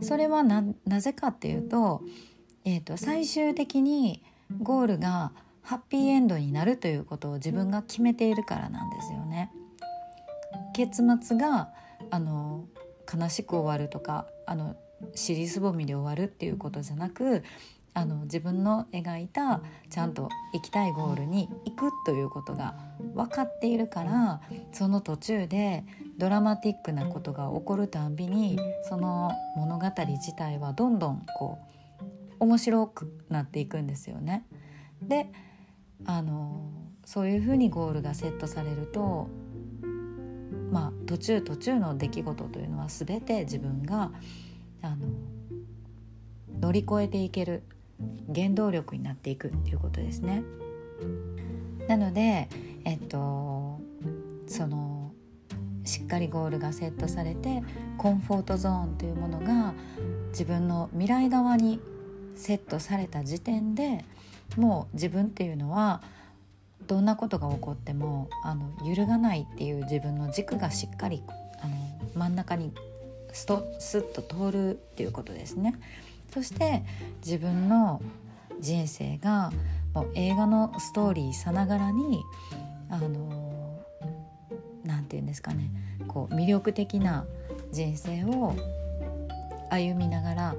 それはなぜかっていうと,、えーと、最終的にゴールがハッピーエンドになるということを自分が決めているからなんですよね。結末があの悲しく終わるとかあの尻すぼみで終わるっていうことじゃなくあの自分の描いたちゃんと行きたいゴールに行くということが分かっているからその途中でドラマティックなことが起こるたんびにその物語自体はどんどんこう面白くなっていくんですよね。であのそういうふうにゴールがセットされるとまあ途中途中の出来事というのは全て自分があの乗り越えていける原動力になっていくっていうことですね。なので、えっと、そのしっかりゴールがセットされてコンフォートゾーンというものが自分の未来側にセットされた時点でもう自分っていうのはどんなことが起こってもあの揺るがないっていう自分の軸がしっかりあの真ん中にストスッと通るっていうことですね。そして自分の人生がもう映画のストーリーさながらにあの何て言うんですかねこう魅力的な人生を歩みながら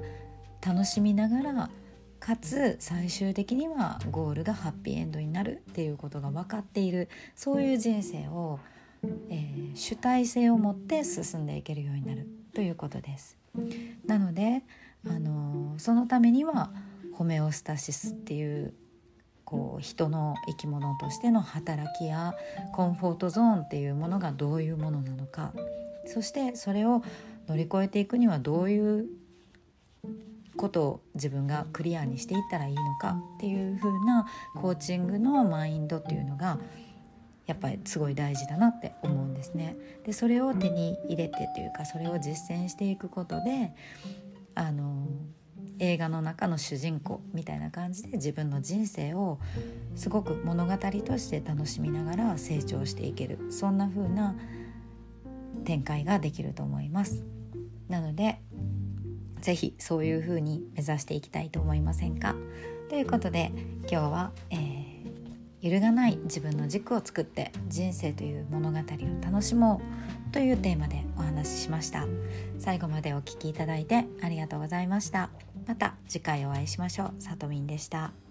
楽しみながらかつ最終的にはゴールがハッピーエンドになるっていうことが分かっているそういう人生を、えー、主体性を持って進んでいけるようになるということです。なのであのそのためにはホメオスタシスっていうこう人の生き物としての働きやコンフォートゾーンっていうものがどういうものなのかそしてそれを乗り越えていくにはどういうことを自分がクリアにしていったらいいのかっていう風なコーチングのマインドっていうのがやっぱりすごい大事だなって思うんですね。でそれを手に入れてというかそれを実践していくことであの映画の中の主人公みたいな感じで自分の人生をすごく物語として楽しみながら成長していけるそんな風な展開ができると思います。なので是非そういう風に目指していきたいと思いませんか？ということで今日は、えー揺るがない自分の軸を作って人生という物語を楽しもうというテーマでお話ししました。最後までお聴きいただいてありがとうございました。また次回お会いしましょう。さとみんでした。